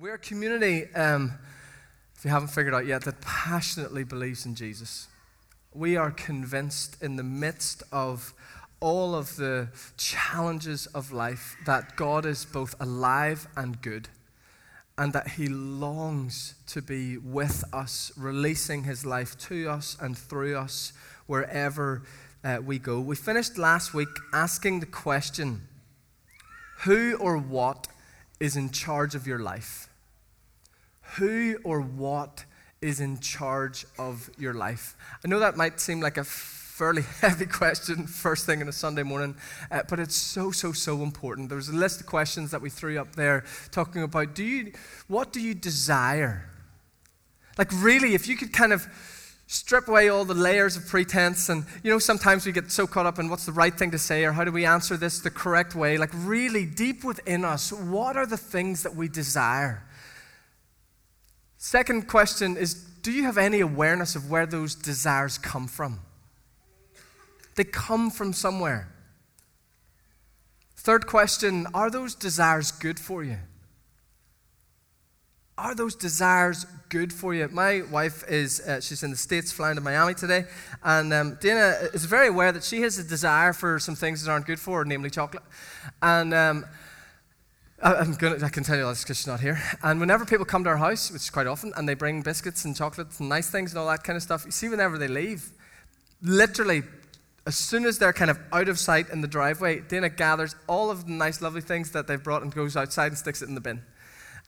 We're a community, um, if you haven't figured out yet, that passionately believes in Jesus. We are convinced in the midst of all of the challenges of life that God is both alive and good, and that He longs to be with us, releasing His life to us and through us wherever uh, we go. We finished last week asking the question who or what is in charge of your life? Who or what is in charge of your life? I know that might seem like a fairly heavy question first thing on a Sunday morning, uh, but it's so, so, so important. There's a list of questions that we threw up there talking about do you, what do you desire? Like, really, if you could kind of strip away all the layers of pretense and you know sometimes we get so caught up in what's the right thing to say or how do we answer this the correct way? Like really deep within us what are the things that we desire? Second question is do you have any awareness of where those desires come from? They come from somewhere. Third question are those desires good for you are those desires good for you? My wife is, uh, she's in the States flying to Miami today, and um, Dana is very aware that she has a desire for some things that aren't good for her, namely chocolate. And um, I, am gonna, I can tell you this because she's not here. And whenever people come to our house, which is quite often, and they bring biscuits and chocolates and nice things and all that kind of stuff, you see, whenever they leave, literally, as soon as they're kind of out of sight in the driveway, Dana gathers all of the nice, lovely things that they've brought and goes outside and sticks it in the bin.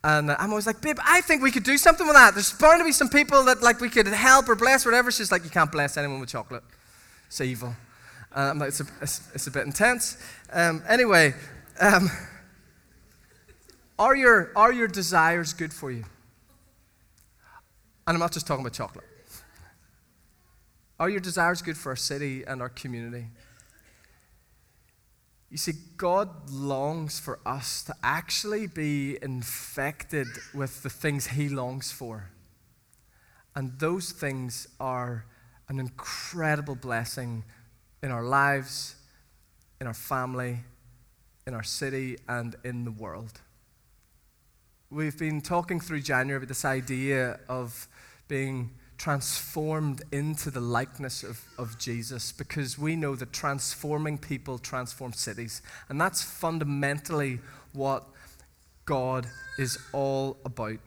And I'm always like, babe, I think we could do something with that. There's bound to be some people that like we could help or bless or whatever. She's like, you can't bless anyone with chocolate. It's evil. Uh, like, it's, a, it's, it's, a bit intense. Um, anyway, um, are, your, are your desires good for you? And I'm not just talking about chocolate. Are your desires good for our city and our community? You see, God longs for us to actually be infected with the things He longs for. And those things are an incredible blessing in our lives, in our family, in our city, and in the world. We've been talking through January about this idea of being transformed into the likeness of, of Jesus because we know that transforming people transform cities. And that's fundamentally what God is all about.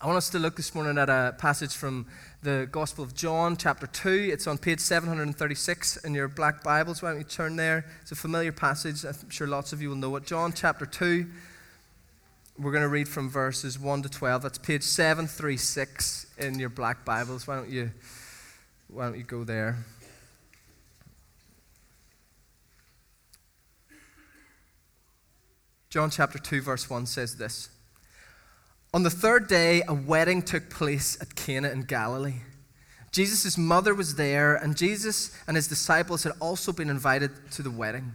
I want us to look this morning at a passage from the Gospel of John, chapter 2. It's on page 736 in your black Bibles. Why don't you turn there? It's a familiar passage. I'm sure lots of you will know it. John, chapter 2. We're going to read from verses 1 to 12. That's page 736 in your black Bibles. Why don't you, why don't you go there? John chapter 2, verse 1 says this On the third day, a wedding took place at Cana in Galilee. Jesus' mother was there, and Jesus and his disciples had also been invited to the wedding.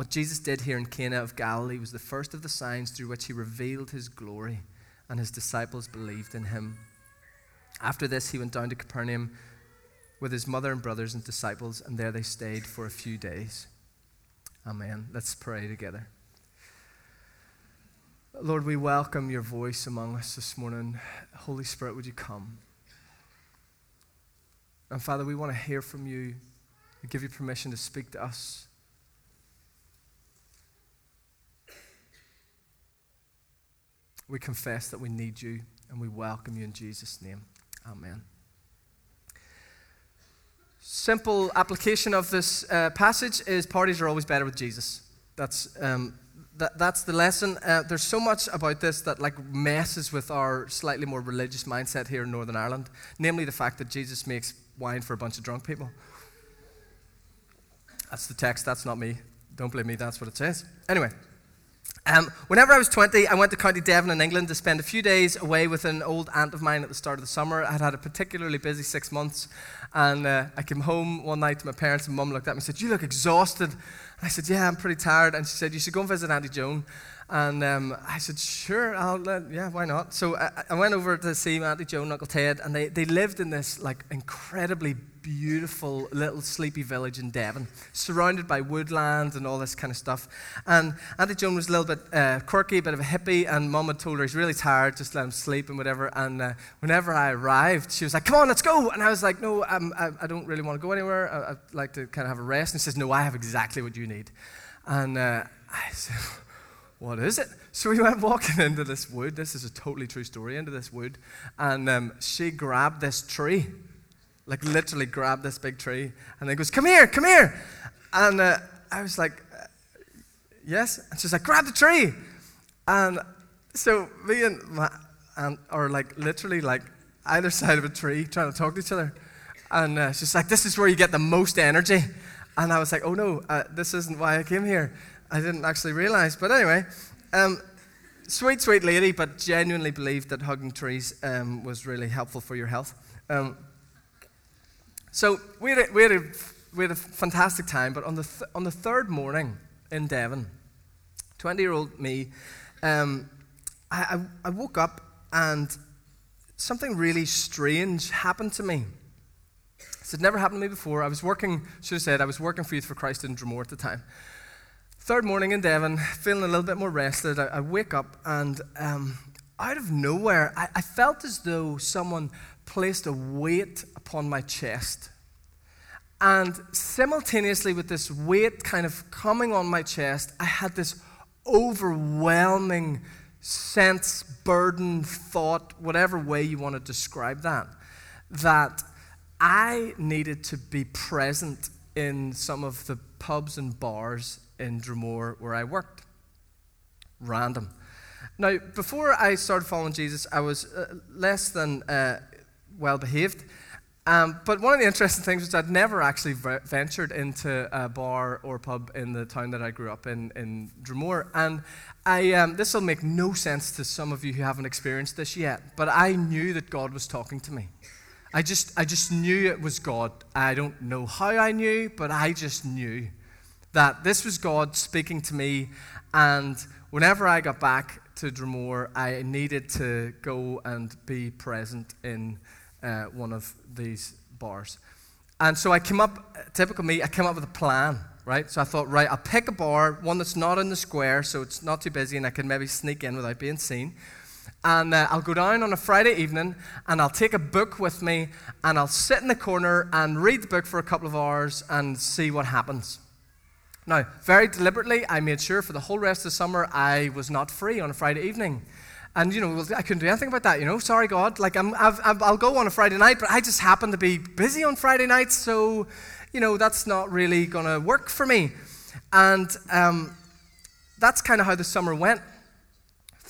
What Jesus did here in Cana of Galilee was the first of the signs through which he revealed his glory, and his disciples believed in him. After this, he went down to Capernaum with his mother and brothers and disciples, and there they stayed for a few days. Amen. Let's pray together. Lord, we welcome your voice among us this morning. Holy Spirit, would you come? And Father, we want to hear from you. We give you permission to speak to us. We confess that we need you and we welcome you in Jesus' name. Amen. simple application of this uh, passage is parties are always better with Jesus. That's, um, that, that's the lesson. Uh, there's so much about this that like messes with our slightly more religious mindset here in Northern Ireland, namely the fact that Jesus makes wine for a bunch of drunk people. That's the text, that's not me. Don't blame me, that's what it says. Anyway. Um, whenever I was 20, I went to County Devon in England to spend a few days away with an old aunt of mine at the start of the summer. I had had a particularly busy six months, and uh, I came home one night to my parents, and mum looked at me and said, You look exhausted. And I said, Yeah, I'm pretty tired. And she said, You should go and visit Auntie Joan. And um, I said, Sure, I'll, uh, yeah, why not? So I, I, went over to see Auntie Joan and Uncle Ted, and they, they lived in this like incredibly beautiful little sleepy village in Devon, surrounded by woodland and all this kind of stuff. And Auntie Joan was a little bit uh, quirky, a bit of a hippie, and Mum had told her he's really tired, just let him sleep and whatever. And uh, whenever I arrived, she was like, "Come on, let's go!" And I was like, "No, um, I, I, don't really want to go anywhere. I, would like to kind of have a rest." And she says, "No, I have exactly what you need." And uh, I said. What is it? So we went walking into this wood. This is a totally true story. Into this wood, and um, she grabbed this tree like literally grabbed this big tree and then goes, Come here, come here. And uh, I was like, uh, Yes. And she's like, Grab the tree. And so me and my aunt are like literally like either side of a tree trying to talk to each other. And uh, she's like, This is where you get the most energy. And I was like, Oh no, uh, this isn't why I came here. I didn't actually realize. But anyway, um, sweet, sweet lady, but genuinely believed that hugging trees um, was really helpful for your health. Um, so we had a, we had a, we had a fantastic time, but on the, th- on the third morning in Devon, 20 year old me, um, I, I, I woke up and something really strange happened to me. This had never happened to me before. I was working, should have said, I was working for Youth for Christ in Dromore at the time. Third morning in Devon, feeling a little bit more rested, I, I wake up and um, out of nowhere, I, I felt as though someone placed a weight upon my chest. And simultaneously, with this weight kind of coming on my chest, I had this overwhelming sense, burden, thought, whatever way you want to describe that, that I needed to be present in some of the pubs and bars in Dromore where I worked. Random. Now, before I started following Jesus, I was uh, less than uh, well behaved. Um, but one of the interesting things was I'd never actually ventured into a bar or pub in the town that I grew up in, in Dromore. And I, um, this will make no sense to some of you who haven't experienced this yet, but I knew that God was talking to me. I just, I just knew it was God. I don't know how I knew, but I just knew that this was God speaking to me. And whenever I got back to Dromore, I needed to go and be present in uh, one of these bars. And so I came up, typical me, I came up with a plan, right? So I thought, right, I'll pick a bar, one that's not in the square, so it's not too busy and I can maybe sneak in without being seen. And uh, I'll go down on a Friday evening and I'll take a book with me and I'll sit in the corner and read the book for a couple of hours and see what happens. Now, very deliberately, I made sure for the whole rest of the summer I was not free on a Friday evening. And, you know, I couldn't do anything about that, you know. Sorry, God. Like, I'm, i will go on a Friday night, but I just happen to be busy on Friday nights, so, you know, that's not really going to work for me. And um, that's kind of how the summer went.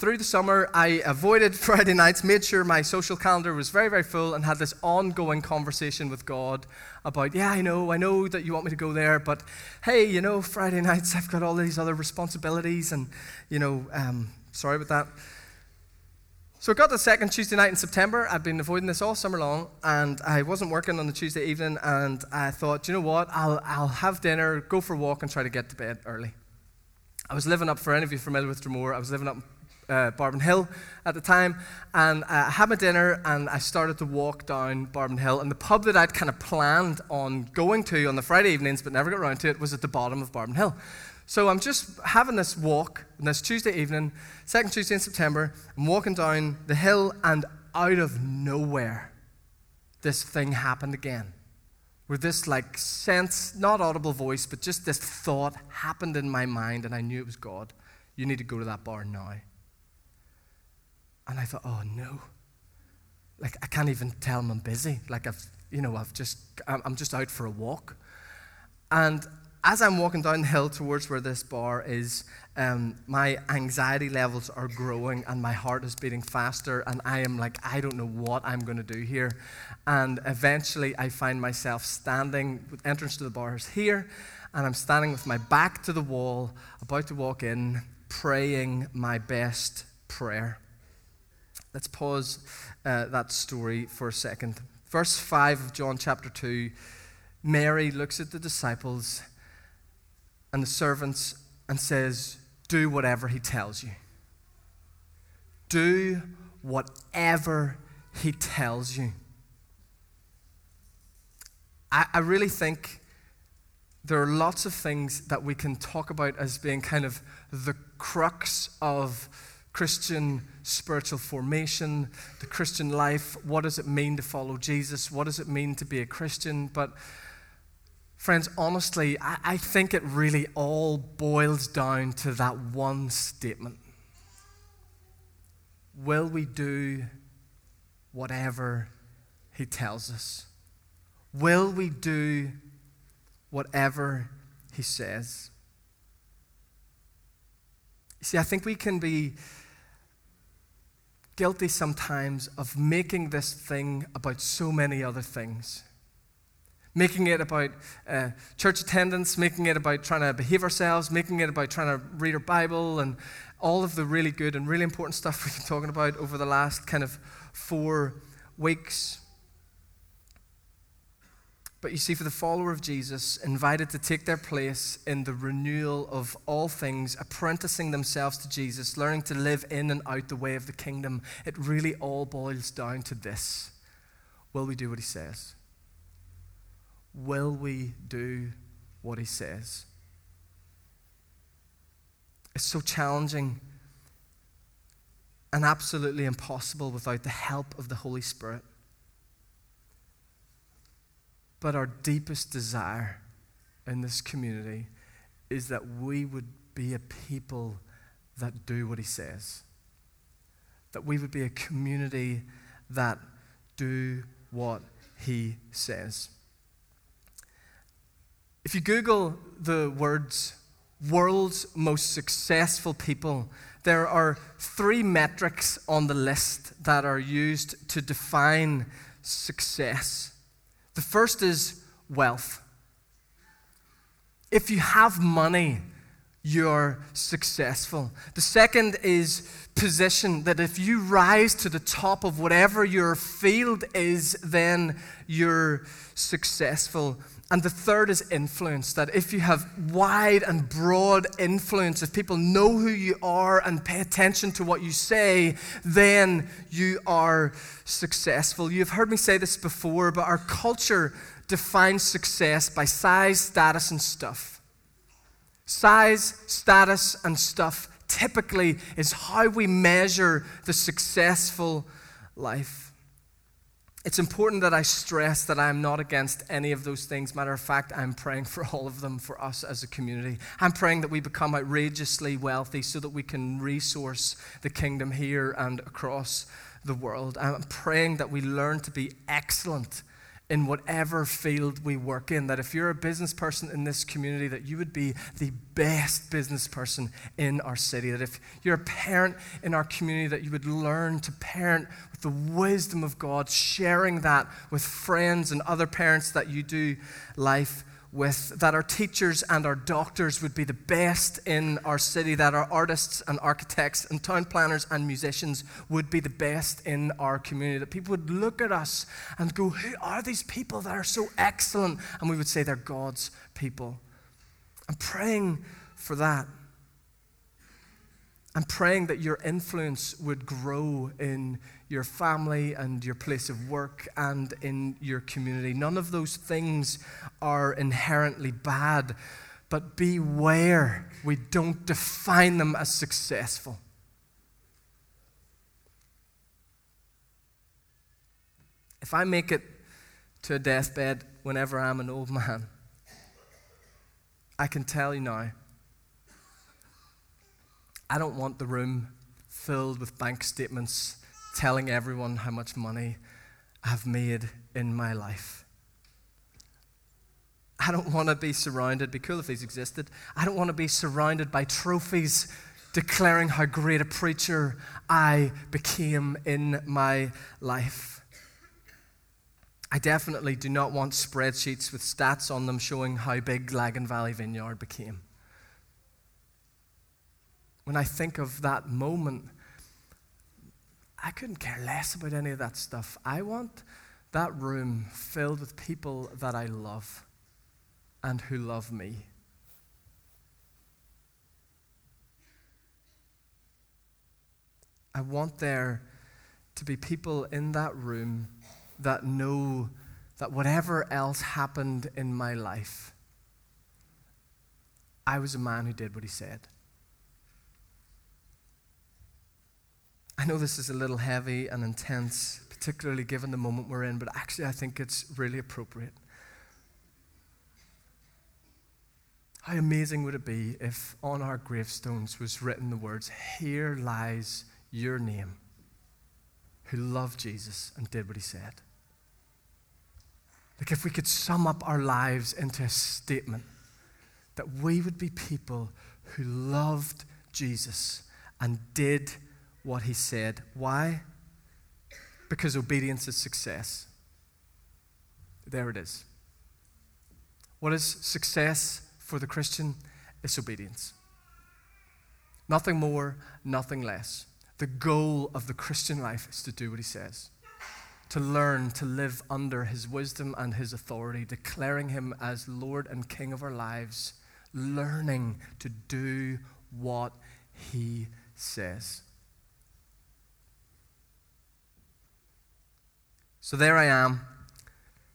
Through the summer, I avoided Friday nights, made sure my social calendar was very, very full, and had this ongoing conversation with God about, yeah, I know, I know that you want me to go there, but hey, you know, Friday nights, I've got all these other responsibilities, and, you know, um, sorry about that. So I got the second Tuesday night in September. I'd been avoiding this all summer long, and I wasn't working on the Tuesday evening. And I thought, you know what? I'll, I'll have dinner, go for a walk, and try to get to bed early. I was living up, for any of you familiar with Dromore, I was living up uh, Barbon Hill at the time, and I had my dinner, and I started to walk down Barbon Hill. And the pub that I'd kind of planned on going to on the Friday evenings, but never got around to it, was at the bottom of Barbon Hill. So I'm just having this walk on this Tuesday evening, second Tuesday in September. I'm walking down the hill, and out of nowhere, this thing happened again. Where this, like, sense, not audible voice, but just this thought happened in my mind, and I knew it was God. You need to go to that bar now. And I thought, oh no. Like, I can't even tell them I'm busy. Like, I've you know, I've just, I'm just out for a walk. And as I'm walking down the hill towards where this bar is, um, my anxiety levels are growing and my heart is beating faster. And I am like, I don't know what I'm going to do here. And eventually, I find myself standing, entrance to the bar is here, and I'm standing with my back to the wall, about to walk in, praying my best prayer. Let's pause uh, that story for a second. Verse 5 of John chapter 2 Mary looks at the disciples and the servants and says, Do whatever he tells you. Do whatever he tells you. I, I really think there are lots of things that we can talk about as being kind of the crux of Christian spiritual formation, the Christian life. What does it mean to follow Jesus? What does it mean to be a Christian? But Friends, honestly, I, I think it really all boils down to that one statement Will we do whatever He tells us? Will we do whatever He says? See, I think we can be guilty sometimes of making this thing about so many other things making it about uh, church attendance, making it about trying to behave ourselves, making it about trying to read our Bible, and all of the really good and really important stuff we've been talking about over the last kind of four weeks. But you see, for the follower of Jesus, invited to take their place in the renewal of all things, apprenticing themselves to Jesus, learning to live in and out the way of the kingdom, it really all boils down to this Will we do what he says? Will we do what he says? It's so challenging and absolutely impossible without the help of the Holy Spirit. But our deepest desire in this community is that we would be a people that do what he says. That we would be a community that do what he says. If you Google the words world's most successful people, there are three metrics on the list that are used to define success. The first is wealth. If you have money, you're successful. The second is position, that if you rise to the top of whatever your field is, then you're successful. And the third is influence, that if you have wide and broad influence, if people know who you are and pay attention to what you say, then you are successful. You've heard me say this before, but our culture defines success by size, status, and stuff. Size, status, and stuff typically is how we measure the successful life. It's important that I stress that I'm not against any of those things. Matter of fact, I'm praying for all of them for us as a community. I'm praying that we become outrageously wealthy so that we can resource the kingdom here and across the world. I'm praying that we learn to be excellent in whatever field we work in. That if you're a business person in this community, that you would be the best business person in our city. That if you're a parent in our community, that you would learn to parent with the wisdom of God, sharing that with friends and other parents that you do life with, that our teachers and our doctors would be the best in our city, that our artists and architects and town planners and musicians would be the best in our community, that people would look at us and go, Who are these people that are so excellent? And we would say, They're God's people. I'm praying for that. I'm praying that your influence would grow in your family and your place of work and in your community. None of those things are inherently bad, but beware we don't define them as successful. If I make it to a deathbed whenever I'm an old man, I can tell you now, I don't want the room filled with bank statements telling everyone how much money I have made in my life. I don't want to be surrounded, be cool if these existed. I don't want to be surrounded by trophies declaring how great a preacher I became in my life. I definitely do not want spreadsheets with stats on them showing how big Lagan Valley Vineyard became. When I think of that moment, I couldn't care less about any of that stuff. I want that room filled with people that I love and who love me. I want there to be people in that room that know that whatever else happened in my life, I was a man who did what he said. I know this is a little heavy and intense, particularly given the moment we're in, but actually I think it's really appropriate. How amazing would it be if on our gravestones was written the words, Here lies your name, who loved Jesus and did what he said? Like if we could sum up our lives into a statement that we would be people who loved Jesus and did what he said. Why? Because obedience is success. There it is. What is success for the Christian? It's obedience. Nothing more, nothing less. The goal of the Christian life is to do what he says, to learn to live under his wisdom and his authority, declaring him as Lord and King of our lives, learning to do what he says. So there I am,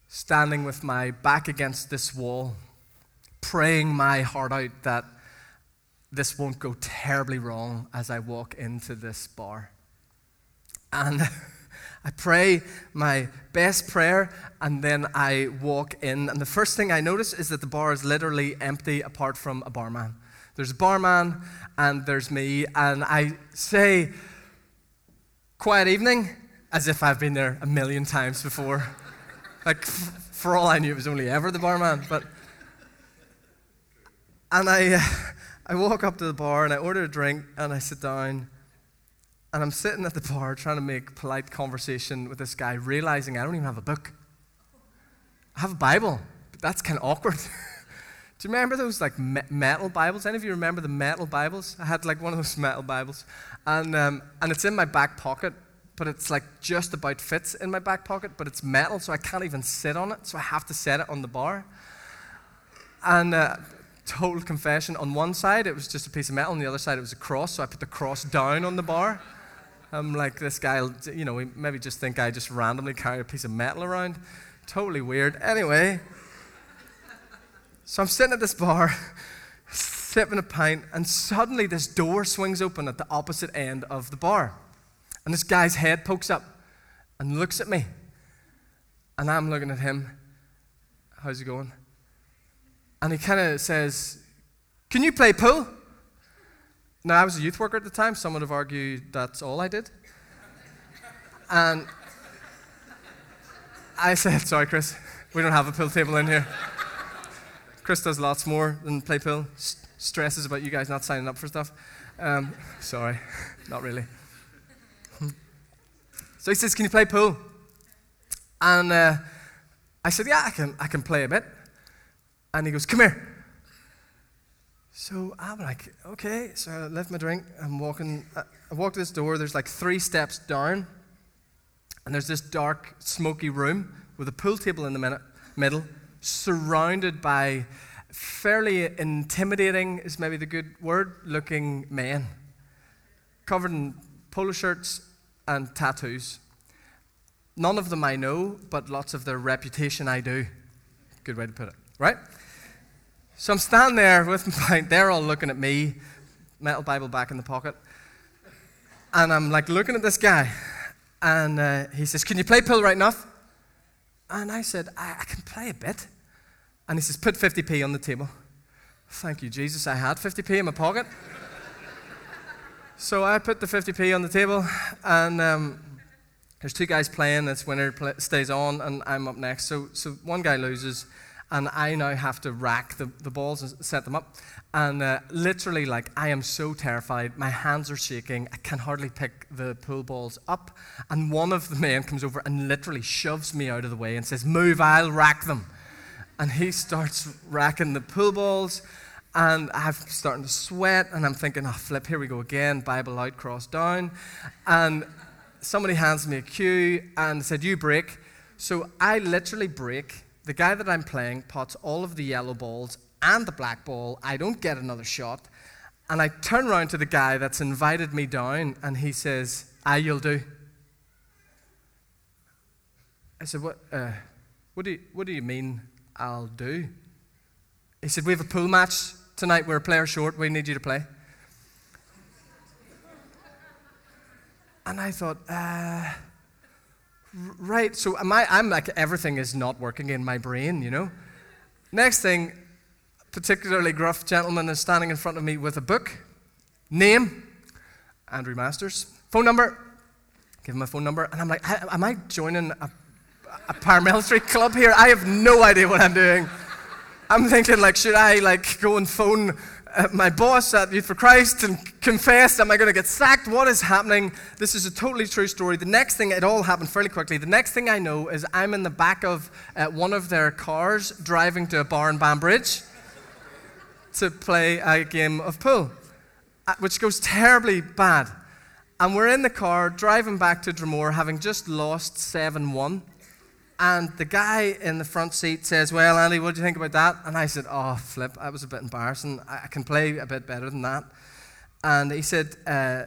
standing with my back against this wall, praying my heart out that this won't go terribly wrong as I walk into this bar. And I pray my best prayer, and then I walk in. And the first thing I notice is that the bar is literally empty apart from a barman. There's a barman, and there's me, and I say, Quiet evening as if I've been there a million times before. like, f- for all I knew, it was only ever the barman. But, and I, uh, I walk up to the bar and I order a drink and I sit down. And I'm sitting at the bar trying to make polite conversation with this guy, realizing I don't even have a book. I have a Bible, but that's kind of awkward. Do you remember those like metal Bibles? Any of you remember the metal Bibles? I had like one of those metal Bibles, and um, and it's in my back pocket but it's like just about fits in my back pocket, but it's metal, so I can't even sit on it, so I have to set it on the bar. And uh, total confession on one side, it was just a piece of metal, on the other side, it was a cross, so I put the cross down on the bar. I'm like, this guy, you know, maybe just think I just randomly carry a piece of metal around. Totally weird. Anyway, so I'm sitting at this bar, sipping a pint, and suddenly this door swings open at the opposite end of the bar. And this guy's head pokes up and looks at me. And I'm looking at him. How's it going? And he kind of says, Can you play pool? Now, I was a youth worker at the time. Some would have argued that's all I did. And I said, Sorry, Chris, we don't have a pool table in here. Chris does lots more than play pool. S- stresses about you guys not signing up for stuff. Um, sorry, not really. So he says, Can you play pool? And uh, I said, Yeah, I can, I can play a bit. And he goes, Come here. So I'm like, Okay. So I left my drink. I'm walking. Uh, I walk to this door. There's like three steps down. And there's this dark, smoky room with a pool table in the middle, surrounded by fairly intimidating, is maybe the good word, looking men. Covered in polo shirts and tattoos. None of them I know, but lots of their reputation I do. Good way to put it, right? So I'm standing there with my, they're all looking at me, metal Bible back in the pocket. And I'm like looking at this guy, and uh, he says, Can you play pool right enough? And I said, I, I can play a bit. And he says, Put 50p on the table. Thank you, Jesus. I had 50p in my pocket. So I put the 50p on the table, and um, there's two guys playing. This winner stays on, and I'm up next. So, so one guy loses, and I now have to rack the, the balls and set them up. And uh, literally, like, I am so terrified. My hands are shaking. I can hardly pick the pool balls up. And one of the men comes over and literally shoves me out of the way and says, Move, I'll rack them. And he starts racking the pool balls. And I'm starting to sweat. And I'm thinking, Oh, flip, here we go again. Bible out, cross down. And somebody hands me a cue and said, You break. So I literally break. The guy that I'm playing pots all of the yellow balls and the black ball. I don't get another shot. And I turn around to the guy that's invited me down, and he says, "I you'll do. I said, What, uh, what, do you, what do you mean I'll do? He said, We have a pool match tonight. We're a player short. We need you to play. And I thought, uh, right. So I, I'm like, everything is not working in my brain, you know? Next thing, particularly gruff gentleman is standing in front of me with a book. Name, Andrew Masters. Phone number, give him a phone number. And I'm like, am I joining a, a paramilitary club here? I have no idea what I'm doing. I'm thinking, like, should I, like, go and phone uh, my boss at Youth for Christ and confess? Am I going to get sacked? What is happening? This is a totally true story. The next thing, it all happened fairly quickly. The next thing I know is I'm in the back of uh, one of their cars driving to a bar in Banbridge to play a game of pool, uh, which goes terribly bad. And we're in the car driving back to Dromore, having just lost 7 1. And the guy in the front seat says, Well, Andy, what do you think about that? And I said, Oh, flip, that was a bit embarrassing. I can play a bit better than that. And he said, uh,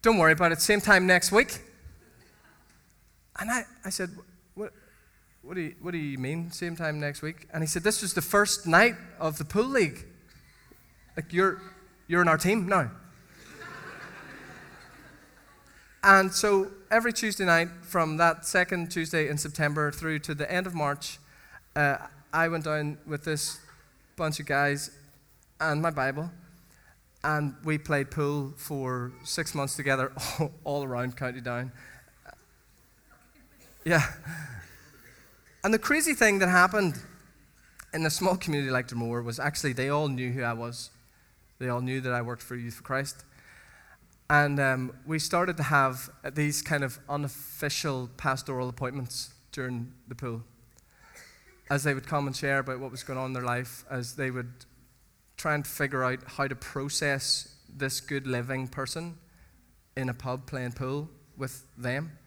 Don't worry about it, same time next week. And I, I said, what, what, do you, what do you mean, same time next week? And he said, This was the first night of the pool league. Like, you're, you're in our team now. And so every Tuesday night, from that second Tuesday in September through to the end of March, uh, I went down with this bunch of guys and my Bible, and we played pool for six months together, all, around County Down. Yeah. And the crazy thing that happened in a small community like Dromore was actually they all knew who I was. They all knew that I worked for Youth for Christ. And um, we started to have these kind of unofficial pastoral appointments during the pool. As they would come and share about what was going on in their life, as they would try and figure out how to process this good living person in a pub playing pool with them.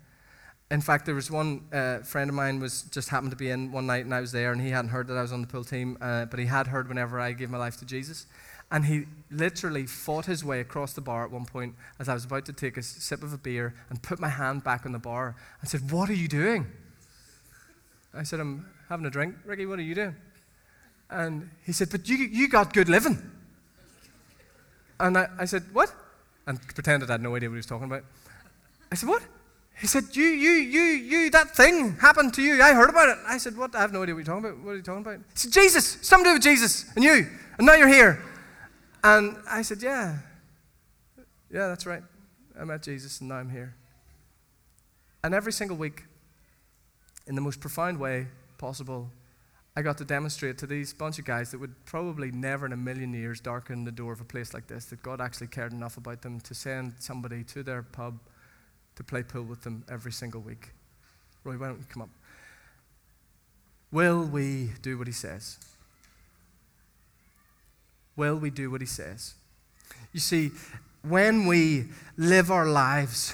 In fact, there was one uh, friend of mine was just happened to be in one night, and I was there, and he hadn't heard that I was on the pool team, uh, but he had heard whenever I gave my life to Jesus. And he literally fought his way across the bar at one point as I was about to take a sip of a beer and put my hand back on the bar and said, What are you doing? I said, I'm having a drink. Ricky, what are you doing? And he said, But you, you got good living. And I, I said, What? And pretended I had no idea what he was talking about. I said, What? He said, You, you, you, you, that thing happened to you. I heard about it. I said, What? I have no idea what you're talking about. What are you talking about? He said, Jesus, something to do with Jesus and you. And now you're here. And I said, Yeah. Yeah, that's right. I met Jesus and now I'm here. And every single week, in the most profound way possible, I got to demonstrate to these bunch of guys that would probably never in a million years darken the door of a place like this that God actually cared enough about them to send somebody to their pub to play pool with them every single week. Roy, why don't you come up? Will we do what he says? Will we do what he says? You see, when we live our lives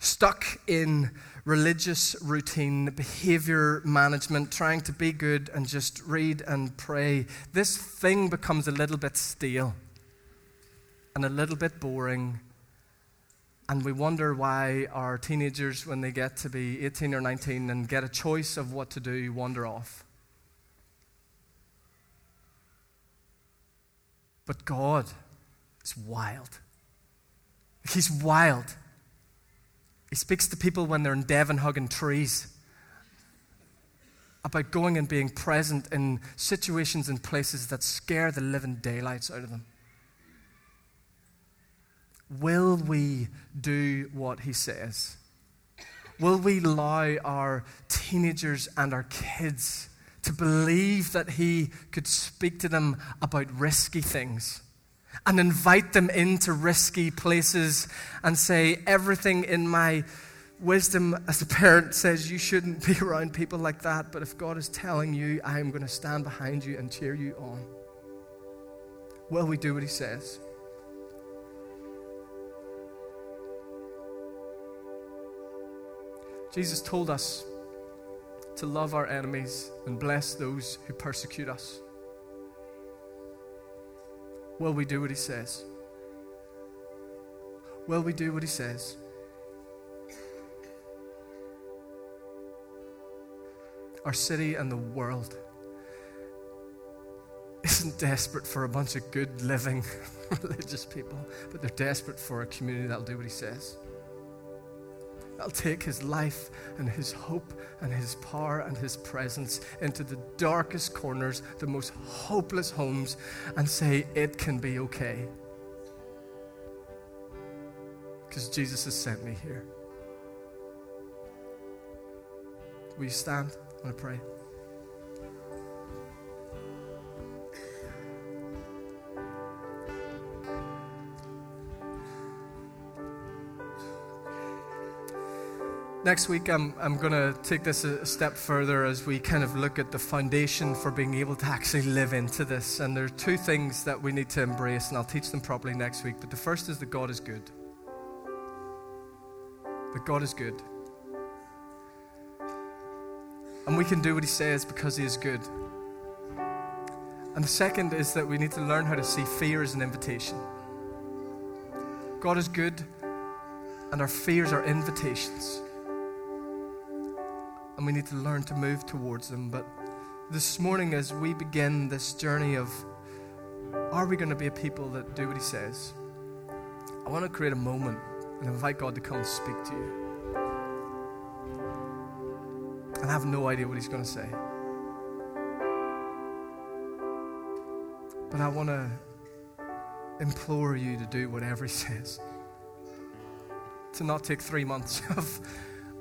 stuck in religious routine, behavior management, trying to be good and just read and pray, this thing becomes a little bit stale and a little bit boring. And we wonder why our teenagers, when they get to be 18 or 19 and get a choice of what to do, wander off. But God is wild. He's wild. He speaks to people when they're in Devon hugging trees about going and being present in situations and places that scare the living daylights out of them. Will we do what he says? Will we allow our teenagers and our kids to believe that He could speak to them about risky things? and invite them into risky places and say, Everything in my wisdom as a parent says you shouldn't be around people like that, but if God is telling you, I am going to stand behind you and cheer you on, will we do what He says? Jesus told us to love our enemies and bless those who persecute us. Will we do what he says? Will we do what he says? Our city and the world isn't desperate for a bunch of good living religious people, but they're desperate for a community that'll do what he says. That'll take his life and his hope and his power and his presence into the darkest corners, the most hopeless homes, and say, It can be okay. Because Jesus has sent me here. Will you stand? I want to pray. Next week, I'm, I'm going to take this a step further as we kind of look at the foundation for being able to actually live into this. And there are two things that we need to embrace, and I'll teach them properly next week. But the first is that God is good. That God is good. And we can do what He says because He is good. And the second is that we need to learn how to see fear as an invitation. God is good, and our fears are invitations and we need to learn to move towards them. But this morning, as we begin this journey of are we going to be a people that do what He says? I want to create a moment and invite God to come and speak to you. And I have no idea what He's going to say. But I want to implore you to do whatever He says. To not take three months of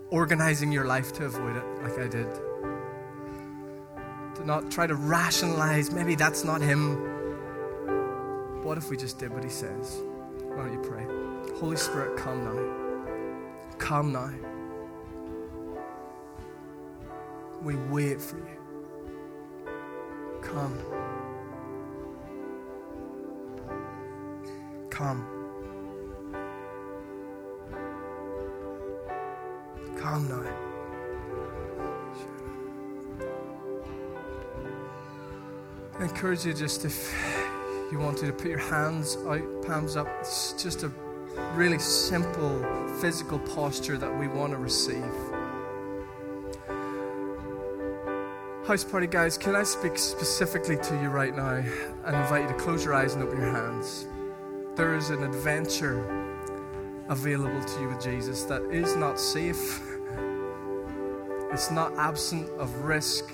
organizing your life to avoid it, like I did. To not try to rationalize, maybe that's not him. What if we just did what he says? Why don't you pray? Holy Spirit, come now. Come now. We wait for you. Come. Come. Come now. I encourage you just if you wanted to put your hands out, palms up. It's just a really simple physical posture that we want to receive. House party guys, can I speak specifically to you right now and invite you to close your eyes and open your hands? There is an adventure available to you with Jesus that is not safe. It's not absent of risk.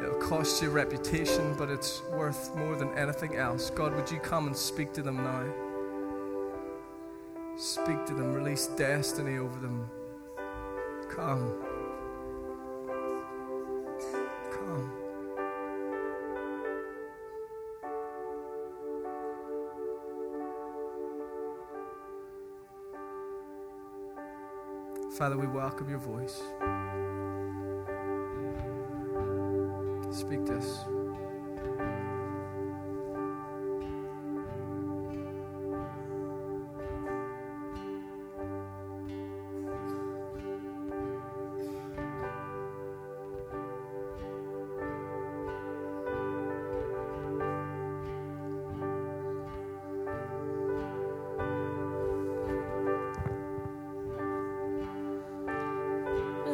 It'll cost you reputation, but it's worth more than anything else. God, would you come and speak to them now? Speak to them, release destiny over them. Come. Father, we welcome your voice. Speak to us.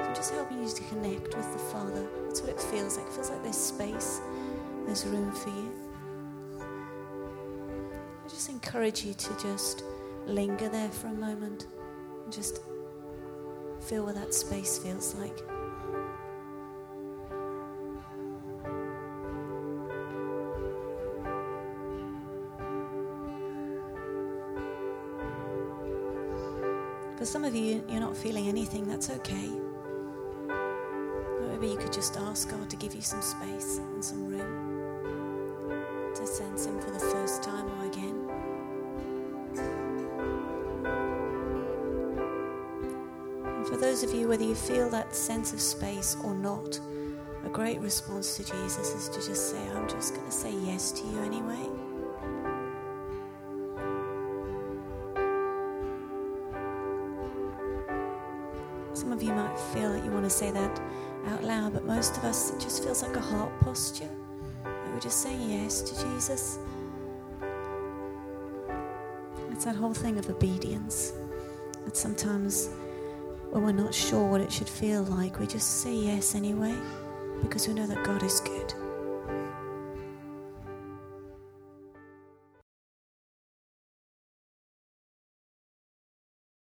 So just helping you to connect with the Father. That's what it feels like. It feels like there's space, there's room for you. I just encourage you to just linger there for a moment and just feel what that space feels like. For some of you, you're not feeling anything, that's okay. Maybe you could just ask God to give you some space and some room to sense Him for the first time or again. And for those of you, whether you feel that sense of space or not, a great response to Jesus is to just say, I'm just going to say yes to you anyway. Some of you might feel that you want to say that out loud, but most of us, it just feels like a heart posture. That we're just saying yes to Jesus. It's that whole thing of obedience. That sometimes when we're not sure what it should feel like, we just say yes anyway because we know that God is good.